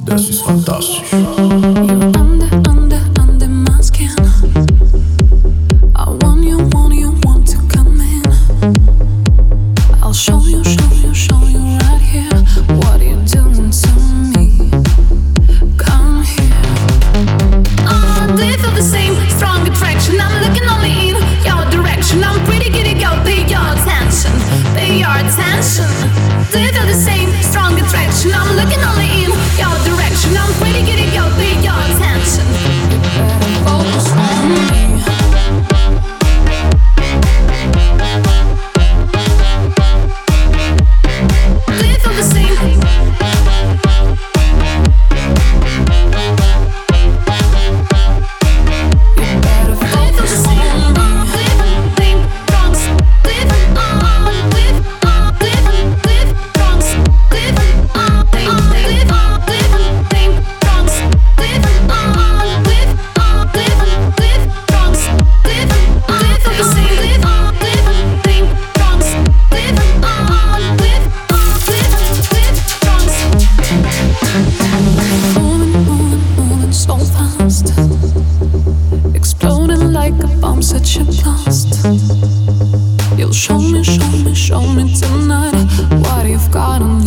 Das ist fantastisch. You've got.